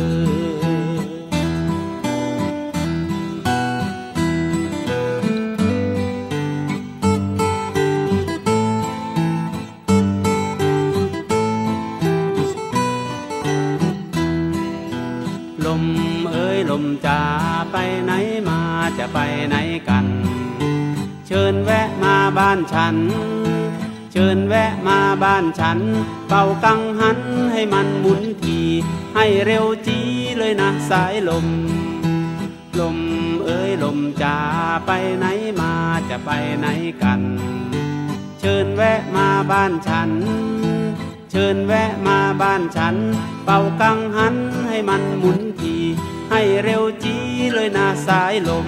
ยานฉัน เชิญแวะมาบ้านฉัน เป่ากังหันให้มันหมุนทีให้เร็วจีเลยนะสายลม ลมเอ้ยลมจะไปไหนมาจะไปไหนกัน เชิญแวะมาบ้านฉัน เชิญแวะมาบ้านฉัน เป่ากังหันให้มันหมุนทีให้เร็วจีเลยนะสายลม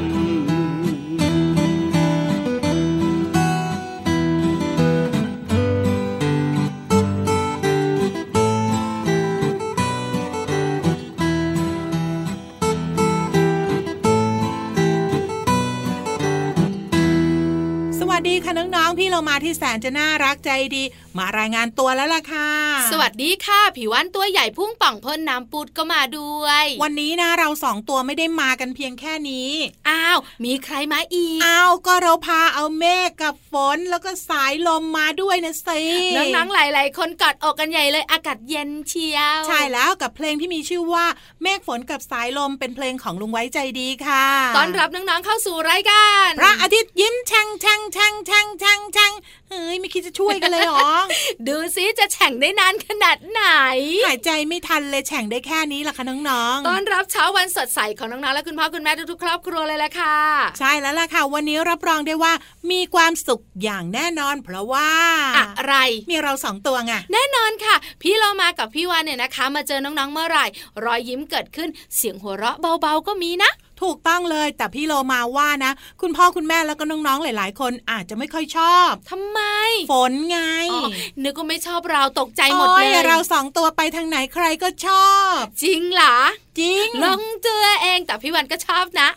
แสนจะน่ารักใจดี มารายงานตัวแล้วล่ะค่ะ สวัสดีค่ะ ผิววันตัวใหญ่พุ่งป่องพ่นน้ำปูดก็มาด้วย วันนี้นะเราสองตัวไม่ได้มากันเพียงแค่นี้ อ้าว มีใครมาอีก อ้าว ก็เราพาเอาเมฆกับฝนแล้วก็สายลมมาด้วยนะสิน้องๆหลาย ๆ คนกอดอกกันใหญ่เลยอากาศเย็นเชียว ใช่แล้วกับเพลงที่มีชื่อว่าเมฆฝนกับสายลมเป็นเพลงของลุงไว้ใจดีค่ะต้อนรับน้องๆเข้าสู่รายการพระอาทิตย์ยิ้มแฉ่งแฉ่งแฉ่งแฉ่งแฉ่งแฉ่ง เฮ้ยไม่คิดจะช่วยกันเลยเหรอ ดูซิจะแฉ่งได้นานขนาดไหน หายใจไม่ทันเลยแฉ่งได้แค่นี้ล่ะค่ะน้องๆ ต้อนรับเช้าวันสดใสของน้องๆและคุณพ่อคุณแม่ทุกๆครอบครัวเลยละค่ะ ใช่แล้วล่ะค่ะ วันนี้รับรองได้ว่ามีความสุขอย่างแน่นอน เพราะว่า อะไร มีเราสองตัวไง แน่นอนค่ะ พี่เรามากับพี่วานเนี่ยนะคะ มาเจอน้องๆเมื่อไหร่ รอยยิ้มเกิดขึ้น เสียงหัวเราะเบาๆก็มีนะ ถูกต้องเลยแต่พี่โลมาว่านะ คุณพ่อคุณแม่แล้วก็น้องๆหลาย ๆ คนอาจจะไม่ค่อยชอบทำไม ฝนไงอ๋อนึกว่าไม่ชอบเราตกใจหมดเลยโอ้เราสองตัวไปทางไหนใครก็ชอบ จริงเหรอจริงลงเจือเองแต่พี่วันก็ชอบนะ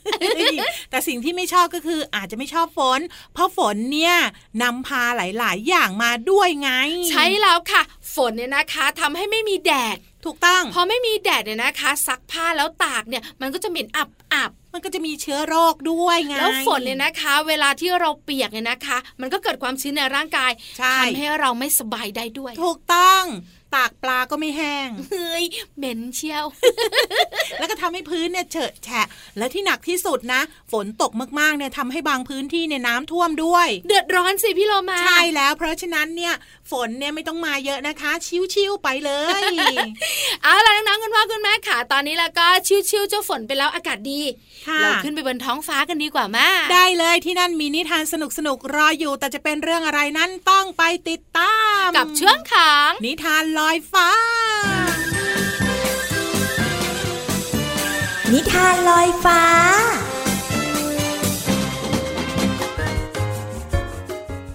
แต่สิ่งที่ไม่ชอบก็คืออาจจะไม่ชอบฝน เพราะฝนเนี่ยนำพาหลาย ๆ อย่างมาด้วยไง ใช่แล้วค่ะ ฝนเนี่ยนะคะทำให้ไม่มีแดด ถูกต้องพอไม่มีแดดเนี่ยนะคะ ซักผ้าแล้วตากเนี่ยมันก็จะเหม็นอับอับมันก็จะมีเชื้อโรคด้วยไงแล้วฝนเนี่ยนะคะ เวลาที่เราเปียกเนี่ยนะคะ มันก็เกิดความชื้นในร่างกายใช่ทำให้เราไม่สบายได้ด้วย ถูกต้องตากปลาก็ไม่แห้งเฮ้ยเหม็นเชียว แล้วก็ทำให้พื้นเนี่ยเฉอะแฉะ และที่หนักที่สุดนะ ฝนตกมากๆเนี่ยทำให้บางพื้นที่เนี่ยน้ำท่วมด้วย เดือดร้อนสิพี่โลมา ใช่แล้ว เพราะฉะนั้นเนี่ยฝนเนี่ยไม่ต้องมาเยอะนะคะ ชิวๆไปเลย เอาล่ะน้องๆคุณพ่อคุณแม่ค่ะ ตอนนี้แล้วก็ชิวๆเจ้าฝนไปแล้วอากาศดีค่ะเราขึ้นไปบนท้องฟ้ากันดีกว่ามาได้เลยที่นั่นมีนิทานสนุกๆรออยู่ แต่จะเป็นเรื่องอะไรนั้นต้องไปติดตาม กับช่วงของนิทานลอยฟ้า นิทานลอยฟ้า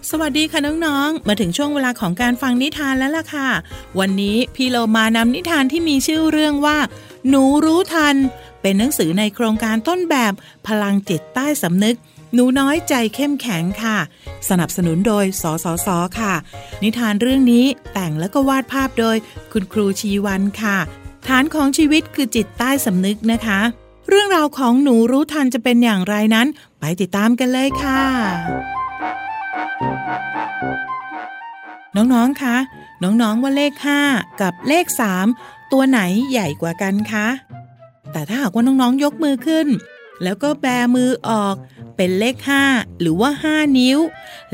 สวัสดีค่ะน้องๆ มาถึงช่วงเวลาของการฟังนิทานแล้วล่ะค่ะ วันนี้พี่เรามานำนิทานที่มีชื่อเรื่องว่า หนูรู้ทัน เป็นหนังสือในโครงการต้นแบบพลังจิตใต้สำนึก หนูน้อยใจเข้มแข็งค่ะ สนับสนุนโดย สสส ค่ะ นิทานเรื่องนี้แต่งและก็วาดภาพโดย คุณครูชีวันค่ะ ฐานของชีวิตคือจิตใต้สำนึกนะคะ เรื่องราวของหนูรู้ทันจะเป็นอย่างไรนั้น ไปติดตามกันเลยค่ะ น้องๆ คะ น้องๆ ว่าเลข 5 กับเลข 3 ตัวไหนใหญ่กว่ากันคะ แต่ถ้าหากว่าน้องๆ ยกมือขึ้น แล้วก็แบมือออกเป็นเลขห้าหรือว่าห้านิ้ว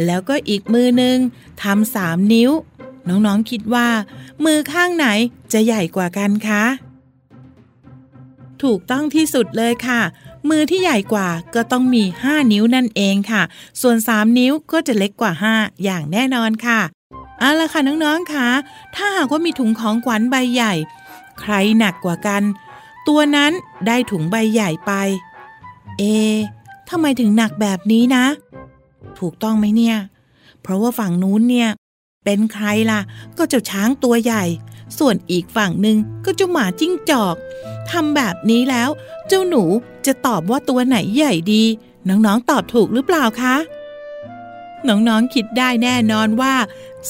แล้วก็อีกมือหนึ่งทำสามนิ้ว น้องๆคิดว่า มือข้างไหนจะใหญ่กว่ากันคะ ถูกต้องที่สุดเลยค่ะ มือที่ใหญ่กว่าก็ต้องมี 5 นิ้วนั่นเองค่ะ ส่วน 3 นิ้วก็จะเล็กกว่า 5 อย่างแน่นอนค่ะเอาละค่ะน้องๆค่ะ ถ้าหากว่ามีถุงของขวัญใบใหญ่ ใครหนักกว่ากัน ตัวนั้นได้ถุงใบใหญ่ไป เอทำไมถึงหนักแบบนี้นะ ถูกต้องไหมเนี่ย เพราะว่าฝั่งนู้นเนี่ย เป็นใครล่ะ ก็เจ้าช้างตัวใหญ่ ส่วนอีกฝั่งหนึ่งก็เจ้าหมาจิ้งจอกทำแบบนี้แล้ว เจ้าหนูจะตอบว่าตัวไหนใหญ่ดี น้องๆตอบถูกหรือเปล่าคะน้องๆคิดได้แน่นอนว่า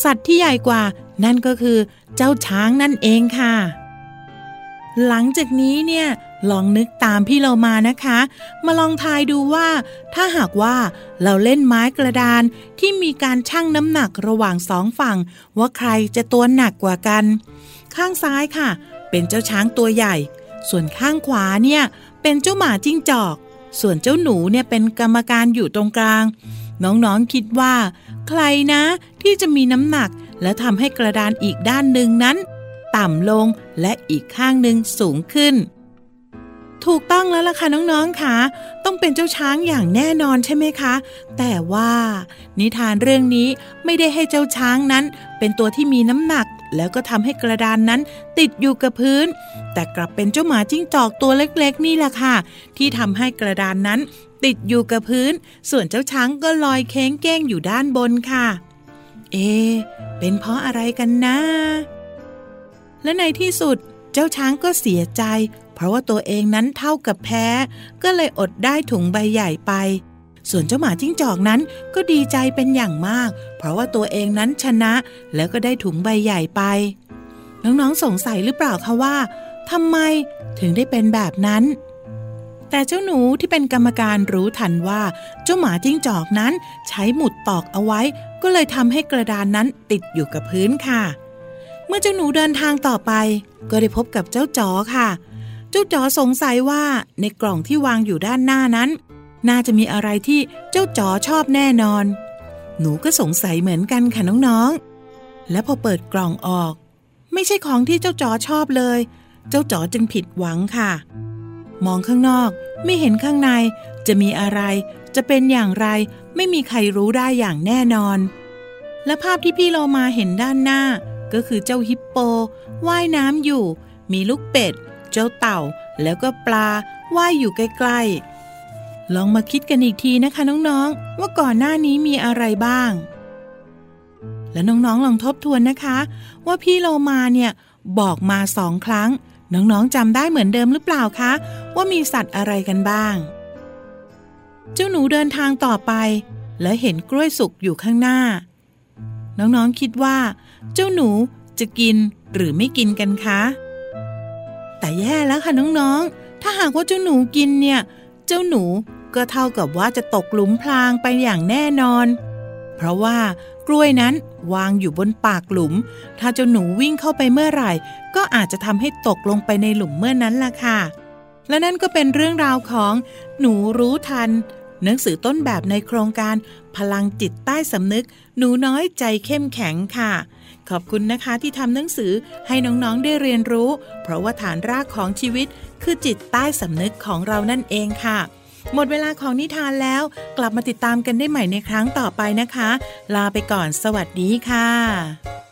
สัตว์ที่ใหญ่กว่า นั่นก็คือเจ้าช้างนั่นเองค่ะ หลังจากนี้เนี่ย ลองนึกตามพี่เรามานะคะ มาลองทายดูว่า ถ้าหากว่าเราเล่นไม้กระดานที่มีการชั่งน้ำหนักระหว่างสองฝั่ง ว่าใครจะตัวหนักกว่ากัน ข้างซ้ายค่ะ เป็นเจ้าช้างตัวใหญ่ ส่วนข้างขวาเนี่ย เป็นเจ้าหมาจิ้งจอก ส่วนเจ้าหนูเนี่ยเป็นกรรมการอยู่ตรงกลาง น้องๆคิดว่า ใครนะที่จะมีน้ำหนัก และทำให้กระดานอีกด้านหนึ่งนั้น ต่ำลงและอีกข้างหนึ่งสูงขึ้น ถูกต้องแล้วล่ะค่ะน้องๆค่ะ ต้องเป็นเจ้าช้างอย่างแน่นอนใช่ไหมคะ แต่ว่านิทานเรื่องนี้ไม่ได้ให้เจ้าช้างนั้น เป็นตัวที่มีน้ำหนัก แล้วก็ทำให้กระดานนั้นติดอยู่กับพื้น แต่กลับเป็นเจ้าหมาจิ้งจอกตัวเล็กๆ นี่แหละค่ะ ที่ทำให้กระดานนั้น ติดอยู่กับพื้น ส่วนเจ้าช้างก็ลอยเค้งเก้งอยู่ด้านบนค่ะ เอ เป็นเพราะอะไรกันนะ และในที่สุดเจ้าช้างก็เสียใจ เพราะว่าตัวเองนั้นเท่ากับแพ้ ก็เลยอดได้ถุงใบใหญ่ไป ส่วนเจ้าหมาจิ้งจอกนั้นก็ดีใจเป็นอย่างมาก เพราะว่าตัวเองนั้นชนะแล้วก็ได้ถุงใบใหญ่ไป น้องๆสงสัยหรือเปล่าคะว่าทำไมถึงได้เป็นแบบนั้น แต่เจ้าหนูที่เป็นกรรมการรู้ทันว่า เจ้าหมาจิ้งจอกนั้นใช้หมุดตอกเอาไว้ ก็เลยทำให้กระดานนั้นติดอยู่กับพื้นค่ะ เมื่อเจ้าหนูเดินทางต่อไป ก็ได้พบกับเจ้าจ๋อค่ะเจ้าจ๋อสงสัยว่าในกล่องที่วางอยู่ด้านหน้านั้น น่าจะมีอะไรที่เจ้าจ๋อชอบแน่นอน หนูก็สงสัยเหมือนกันค่ะน้องๆ และพอเปิดกล่องออก ไม่ใช่ของที่เจ้าจ๋อชอบเลย เจ้าจ๋อจึงผิดหวังค่ะ มองข้างนอกไม่เห็นข้างในจะมีอะไร จะเป็นอย่างไร ไม่มีใครรู้ได้อย่างแน่นอน และภาพที่พี่โลมาเห็นด้านหน้า ก็คือเจ้าฮิปโปว่ายน้ำอยู่ มีลูกเป็ด จ้าเต่า แล้วก็ปลาว่ายอยู่ใกล้ๆ ลองมาคิดกันอีกทีนะคะน้องๆ ว่าก่อนหน้านี้มีอะไรบ้าง และน้องๆลองทบทวนนะคะ ว่าพี่โลมาเนี่ยบอกมาสองครั้ง น้องๆจำได้เหมือนเดิมหรือเปล่าคะ ว่ามีสัตว์อะไรกันบ้าง เจ้าหนูเดินทางต่อไป และเห็นกล้วยสุกอยู่ข้างหน้า น้องๆคิดว่า เจ้าหนูจะกินหรือไม่กินกันคะ แต่แย่แล้วค่ะน้องๆ ถ้าหากว่าเจ้าหนูกินเนี่ย เจ้าหนูก็เท่ากับว่าจะตกหลุมพรางไปอย่างแน่นอน เพราะว่ากล้วยนั้นวางอยู่บนปากหลุม ถ้าเจ้าหนูวิ่งเข้าไปเมื่อไหร่ ก็อาจจะทำให้ตกลงไปในหลุมเมื่อนั้นล่ะค่ะ และนั่นก็เป็นเรื่องราวของหนูรู้ทัน หนังสือต้นแบบในโครงการพลังจิตใต้สำนึก หนูน้อยใจเข้มแข็งค่ะ ขอบคุณนะคะที่ทำหนังสือให้น้องๆได้เรียนรู้ เพราะว่าฐานรากของชีวิต คือจิตใต้สำนึกของเรานั่นเองค่ะ หมดเวลาของนิทานแล้ว กลับมาติดตามกันได้ใหม่ในครั้งต่อไปนะคะ ลาไปก่อนสวัสดีค่ะ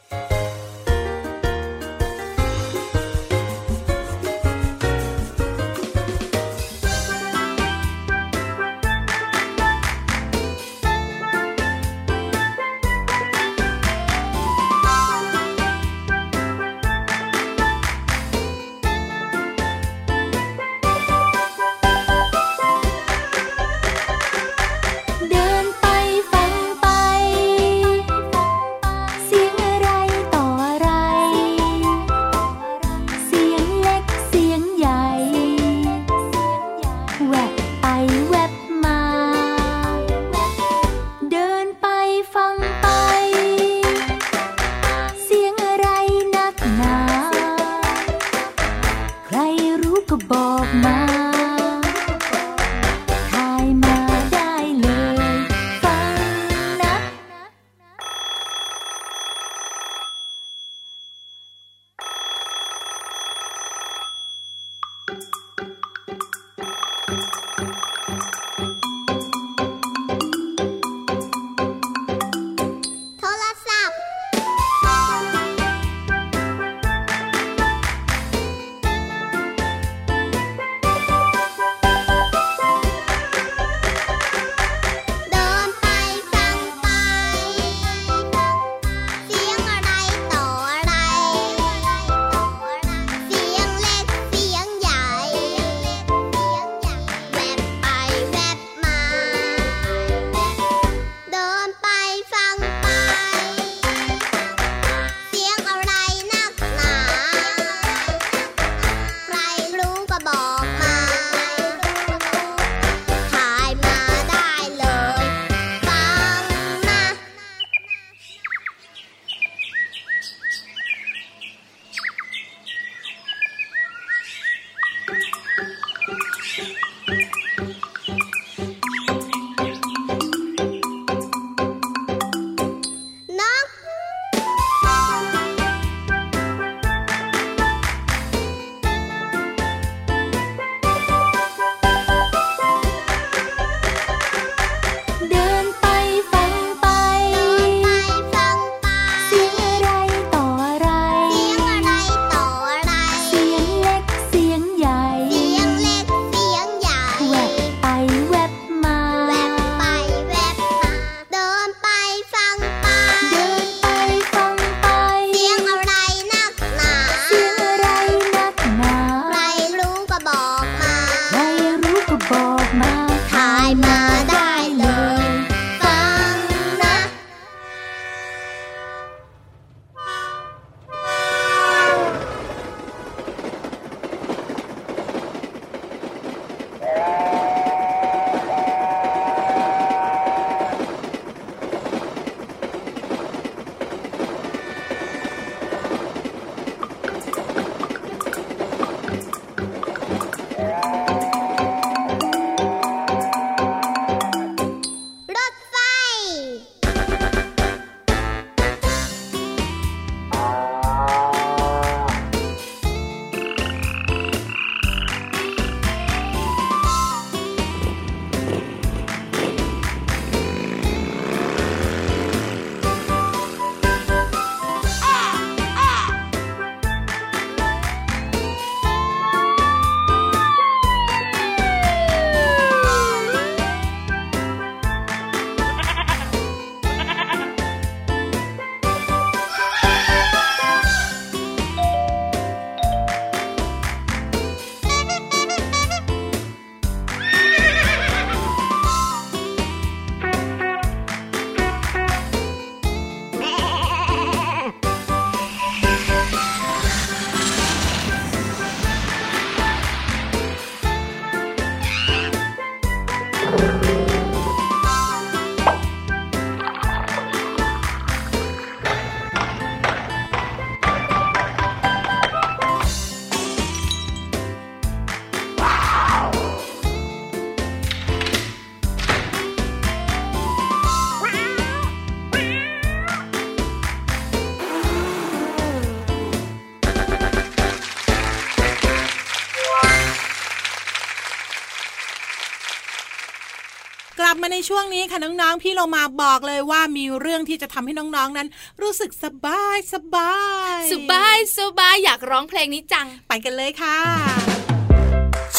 ในช่วงนี้ค่ะน้องๆ พี่เรามาบอกเลยว่ามีเรื่องที่จะทำให้น้องๆนั้น รู้สึกสบายสบายสบายสบายอยากร้องเพลงนี้จัง ไปกันเลยค่ะ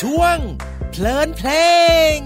ช่วงเพลินเพลง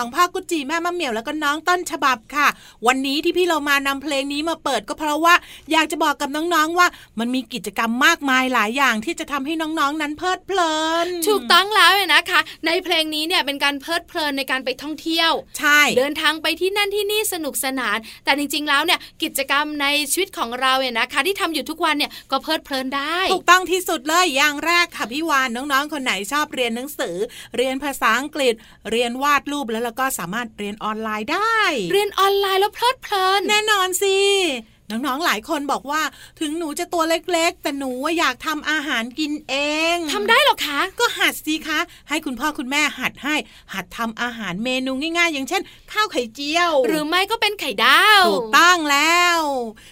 ของพ่อกุจิแม่มะเหมียวแล้วก็น้องต้นฉบับค่ะ วันนี้ที่พี่เรามานำเพลงนี้มาเปิดก็เพราะว่าอยากจะบอกกับน้องๆว่า มันมีกิจกรรมมากมายหลายอย่างที่จะทำให้น้องๆนั้นเพลิดเพลิน ถูกต้องแล้วเนี่ยนะคะ ในเพลงนี้เนี่ยเป็นการเพลิดเพลินในการไปท่องเที่ยว ใช่ เดินทางไปที่นั่นที่นี่สนุกสนาน แต่จริงๆแล้วเนี่ยกิจกรรมในชีวิตของเราเนี่ยนะคะที่ทำอยู่ทุกวันเนี่ยก็เพลิดเพลินได้ ถูกต้องที่สุดเลยอย่างแรกค่ะพี่วานน้องๆ คนไหนชอบเรียนหนังสือ เรียนภาษาอังกฤษ เรียนวาดรูปแล้วเราก็สามารถเรียนออนไลน์ได้ เรียนออนไลน์แล้วเพลิดเพลิน แน่นอนสิน้องๆ หลายคนบอกว่าถึงหนูจะตัวเล็กๆ แต่หนูว่าอยากทำอาหารกินเองทำได้เหรอคะ ก็หัดสิคะ ให้คุณพ่อคุณแม่หัดให้ หัดทำอาหารเมนูง่ายๆ อย่างเช่นข้าวไข่เจียว หรือไม่ก็เป็นไข่ดาวถูกต้องแล้ว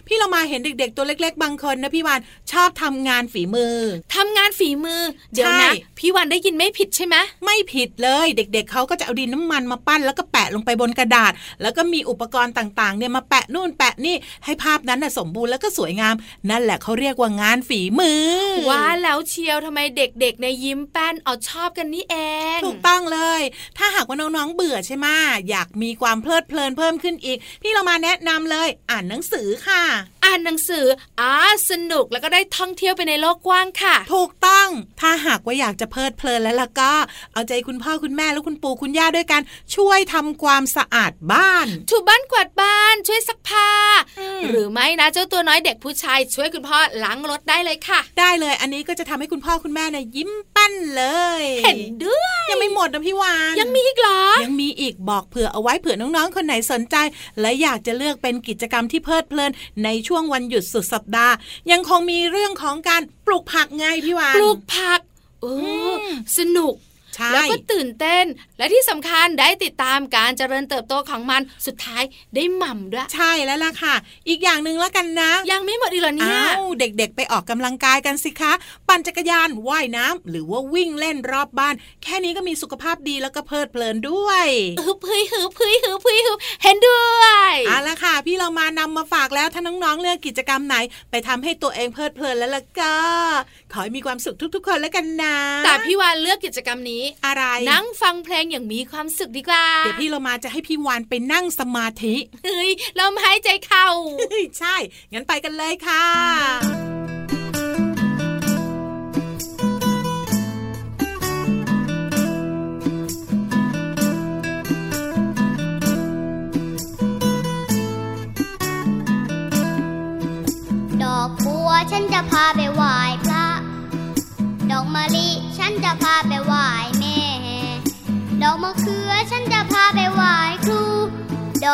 พี่เรามาเห็นเด็ก ๆ ตัวเล็ก ๆ บางคนนะพี่วานชอบทำงานฝีมือทำงานฝีมือเดี๋ยวใช่นะพี่วันได้ยินไม่ผิดใช่ไหมไม่ผิดเลย เด็ก ๆเขาก็จะเอาดินน้ำมันมาปั้นแล้วก็แปะลงไปบนกระดาษ แล้วก็มีอุปกรณ์ต่างๆเนี่ยมาแปะนู่นแปะนี่ให้ภาพนั้นน่ะสมบูรณ์แล้วก็สวยงาม นั่นแหละเขาเรียกว่างานฝีมือว่าแล้วเชียวทำไมเด็ก ๆ ในยิ้มแป้นเอาชอบกันนี่เอง ถูกต้องเลย ถ้าหากว่าน้องๆเบื่อใช่ไหมอยากมีความเพลิดเพลินเพิ่มขึ้นอีก พี่เรามาแนะนำเลยอ่านหนังสือค่ะ อ่านหนังสืออ่าสนุกแล้วก็ได้ท่องเที่ยวไปในโลกกว้างค่ะ ถูกต้อง ถ้าหากว่าอยากจะเพลิดเพลินแล้วล่ะก็ เอาใจคุณพ่อคุณแม่แล้วคุณปู่คุณย่าด้วยกัน ช่วยทำความสะอาดบ้านถูบ้านกวาดบ้าน ช่วยซักผ้าอืมหรือไม่นะเจ้าตัวน้อยเด็กผู้ชายช่วยคุณพ่อล้างรถได้เลยค่ะ ได้เลยอันนี้ก็จะทำให้คุณพ่อคุณแม่เนี่ยยิ้มปั้นเลย เห็นด้วย ยังไม่หมดนะพี่วานยังมีอีกเหรอ ยังมีอีกบอกเผื่อเอาไว้เผื่อน้องๆ คนไหนสนใจ และอยากจะเลือกเป็นกิจกรรมที่เพลิดเพลินในช่วงวันหยุดสุดสัปดาห์ ยังคงมีเรื่องของการปลูกผักไงพี่วานปลูกผักโอ้มสนุกใช่แล้วก็ตื่นเต้น และที่สำคัญได้ติดตามการเจริญเติบโตของมันสุดท้ายได้หม่ำด้วย ใช่แล้วล่ะค่ะ อีกอย่างหนึ่งแล้วกันนะ ยังไม่หมดอีกเหรอเนี่ยอ้าวเด็กๆ ไปออกกำลังกายกันสิคะ ปั่นจักรยานว่ายน้ำหรือว่าวิ่งเล่นรอบบ้าน แค่นี้ก็มีสุขภาพดีแล้วก็เพลิดเพลินด้วยฮึบเฮ้ยฮึบเฮ้ยฮึบเฮ้ยฮึบเห็นด้วยเอาละค่ะ พี่เรามานำมาฝากแล้วถ้าน้องๆเลือกกิจกรรมไหน ไปทำให้ตัวเองเพลิดเพลินแล้วล่ะก็ขอให้มีความสุขทุกๆ คนแล้วกันนะแต่พี่วานเลือกกิจกรรมนี้อะไรนั่งฟังเพลงอย่างมีความสุขดีกว่า เดี๋ยวพี่เรามาจะให้พี่วานไปนั่งสมาธิเฮ้ยลมหายใจเข้าใช่ งั้นไปกันเลยค่ะดอกบัวฉันจะพาไปไหว้พระ ดอกมะลิ ฉันจะพาไปไหว้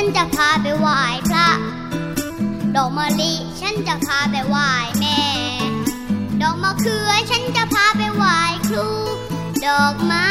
ฉันจะพาไปไหว้พระ ดอกมะลิฉันจะพาไปไหว้แม่ ดอกมะเขือฉันจะพาไปไหว้ครู ดอกไม้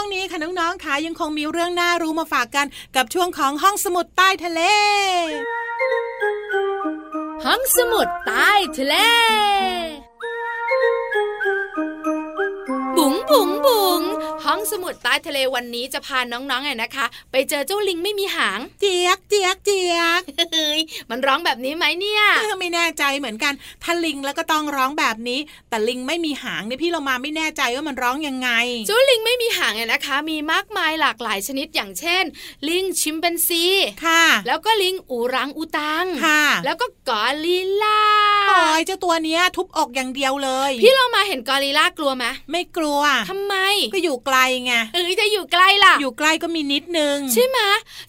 ช่วงนี้ค่ะน้องๆค่ะยังคงมีเรื่องน่ารู้มาฝากกันกับช่วงของห้องสมุดใต้ทะเล ห้องสมุดใต้ทะเล บุ๋งบุ๋งบุ๋งห้องสมุดใต้ทะเลวันนี้จะพาน้องๆไงนะคะ ไปเจอเจ้าลิงไม่มีหาง เจียกเจียกเจียกเฮ้ยมันร้องแบบนี้ไหมเนี่ยเออไม่แน่ใจเหมือนกัน ถ้าลิงแล้วก็ต้องร้องแบบนี้ แต่ลิงไม่มีหางเนี่ยพี่เรามาไม่แน่ใจว่ามันร้องยังไง เจ้าลิงไม่มีหางเนี่ยนะคะ มีมากมายหลากหลายชนิดอย่างเช่น ลิงชิมเปนซีค่ะ แล้วก็ลิงอูรังอูตังค่ะ แล้วก็กอริลลาโอ้ยเจ้าตัวเนี้ยทุบอกอย่างเดียวเลย พี่เรามาเห็นกอริลลากลัวไหมไม่กลัวทำไมก็อยู่ไกลไงเอ้ยจะอยู่ใกล้ล่ะ อยู่ใกล้ก็มีนิดนึง ใช่ไหม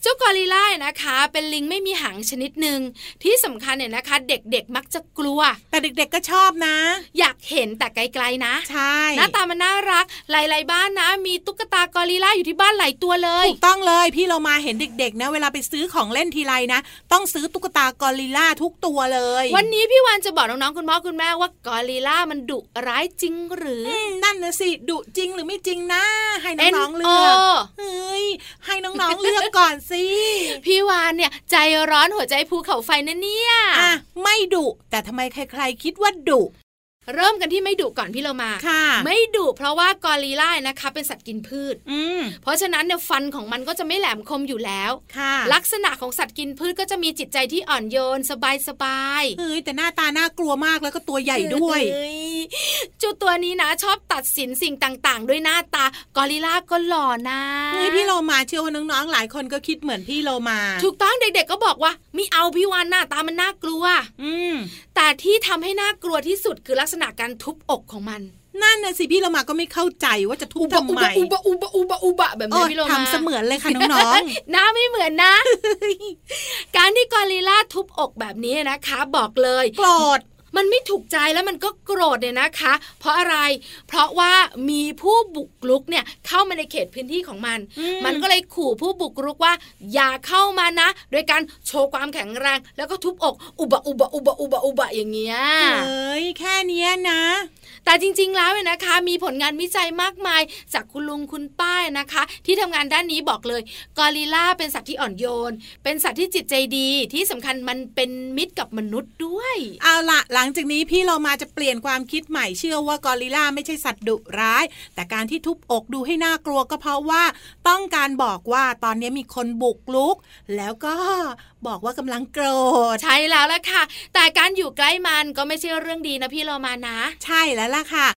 เจ้ากอริลลาเนี่ยนะคะ เป็นลิงไม่มีหางชนิดหนึ่งที่สำคัญเนี่ยนะคะ เด็กๆมักจะกลัว แต่เด็กๆก็ชอบนะ อยากเห็นแต่ไกลๆนะใช่หน้าตามันน่ารักหลายๆบ้านนะ มีตุ๊กตากอริลลาอยู่ที่บ้านหลายตัวเลยถูกต้องเลยพี่เรามาเห็นเด็กๆนะ เวลาไปซื้อของเล่นทีไรนะ ต้องซื้อตุ๊กตากอริลลาทุกตัวเลย วันนี้พี่วานจะบอกน้องๆคุณพ่อคุณแม่ว่ากอริลลามันดุร้ายจริงหรืออืมนั่นนะสิดุจริงหรือไม่จริงนะ ให้น้องๆ N เลื O อกเฮ้ยให้น้องๆเลือกก่อนสิพี่วานเนี่ยใจร้อนหัวใจภูเขาไฟนะเนี่ยอะไม่ดุแต่ทำไมใครๆคิดว่าดุ เริ่มกันที่ไม่ดุก่อนพี่เรามาค่ะ ไม่ดุเพราะว่ากอริลล่านะคะเป็นสัตว์กินพืชอืมเพราะฉะนั้นเนี่ยฟันของมันก็จะไม่แหลมคมอยู่แล้วค่ะ ลักษณะของสัตว์กินพืชก็จะมีจิตใจที่อ่อนโยนสบายสบายเฮ้ยแต่หน้าตาน่ากลัวมากแล้วก็ตัวใหญ่ด้วยเอ้ยเจุตัวนี้นะชอบตัดสินสิ่งต่างๆ ด้วยหน้าตากอริลล่าก็หล่อนะเฮ้ยพี่โลมาเชื่อว่าน้องๆหลายคนก็คิดเหมือนพี่โลมา ถูกต้องเด็กๆก็บอกว่าไม่เอาพี่วานหน้าตามันน่ากลัว อืมแต่ที่ทำให้น่ากลัวที่สุดคือลักษณะการทุบอกของมันนั่นนะสิพี่โลมาก็ไม่เข้าใจว่าจะทุบอุบะทำอุไมบะอุบะอุบะอุบะอุบะแบบโอ้นี้ยพี่โลมาทำเสมือนเลยค่ะน้องหน้าไม่เหมือนนะ การที่กอริลล่าทุบอกแบบนี้นะคะ บอกเลยๆโกรธ มันไม่ถูกใจแล้วมันก็โกรธเนี่ยนะคะ เพราะอะไร เพราะว่ามีผู้บุกรุกเนี่ยเข้ามาในเขตพื้นที่ของมันอืมมันก็เลยขู่ผู้บุกรุกว่า อย่าเข้ามานะ โดยการโชว์ความแข็งแรง แล้วก็ทุบอก อุบะอุบะอุบะอุบะอุบะอย่างเงี้ยเฮ้ยแค่เนี้ยนะ แต่จริง ๆ แล้วเนี่ยนะคะ มีผลงานวิจัยมากมาย จากคุณลุงคุณป้านะคะ ที่ทำงานด้านนี้บอกเลยกอริลลาเป็นสัตว์ที่อ่อนโยน เป็นสัตว์ที่จิตใจดีที่สำคัญมันเป็นมิตรกับมนุษย์ด้วยเอาละหลังจากนี้พี่เรามาจะเปลี่ยนความคิดใหม่เชื่อว่ากอริลลาไม่ใช่สัตว์ดุร้าย แต่การที่ทุบอกดูให้น่ากลัวก็เพราะว่าต้องการบอกว่าตอนนี้มีคนบุกลุก แล้วก็ บอกว่ากำลังโกรธใช่แล้วล่ะค่ะ แต่การอยู่ใกล้มันก็ไม่ใช่เรื่องดีนะพี่โลมานะ ใช่แล้วล่ะค่ะ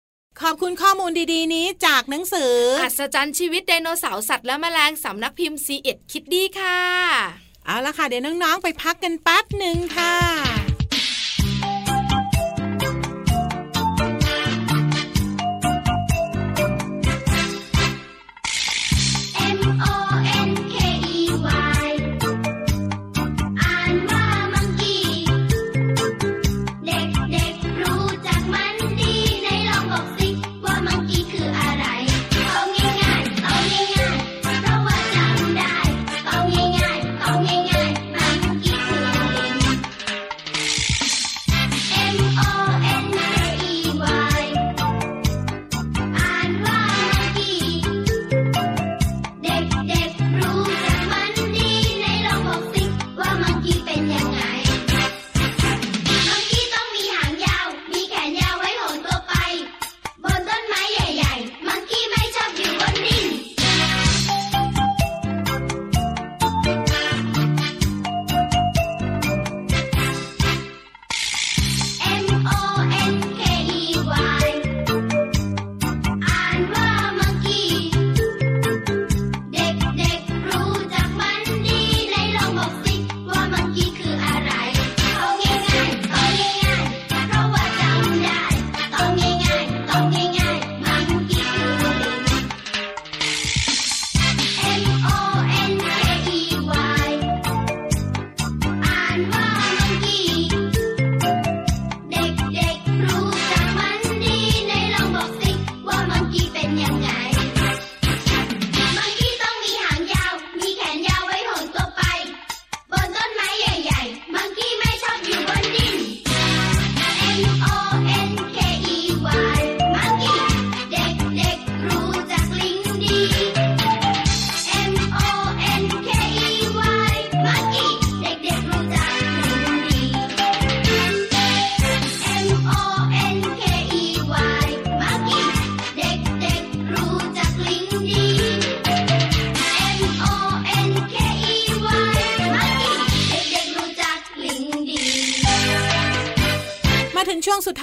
ขอบคุณข้อมูลดีๆ นี้จากหนังสือ อัศจรรย์ชีวิตไดโนเสาร์สัตว์และแมลงสำนักพิมพ์ซีเอ็ดคิดดีค่ะ เอาละค่ะ เดี๋ยวน้องๆไปพักกันแป๊บหนึ่งค่ะ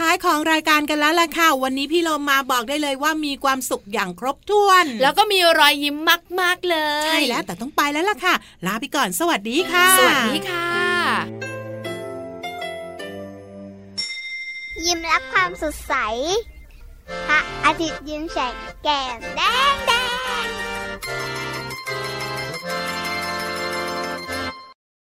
ายของรายการกันแล้วล่ะค่ะ วันนี้พี่โลมาบอกได้เลยว่ามีความสุขอย่างครบถ้วน แล้วก็มีรอยยิ้มมาก ๆ เลย ใช่แล้วแต่ต้องไปแล้วล่ะค่ะ ลาไปก่อน สวัสดีค่ะ สวัสดีค่ะ ยิ้มรับความสดใสพระอาทิตย์ยิ้มแฉกแก้มแดงแด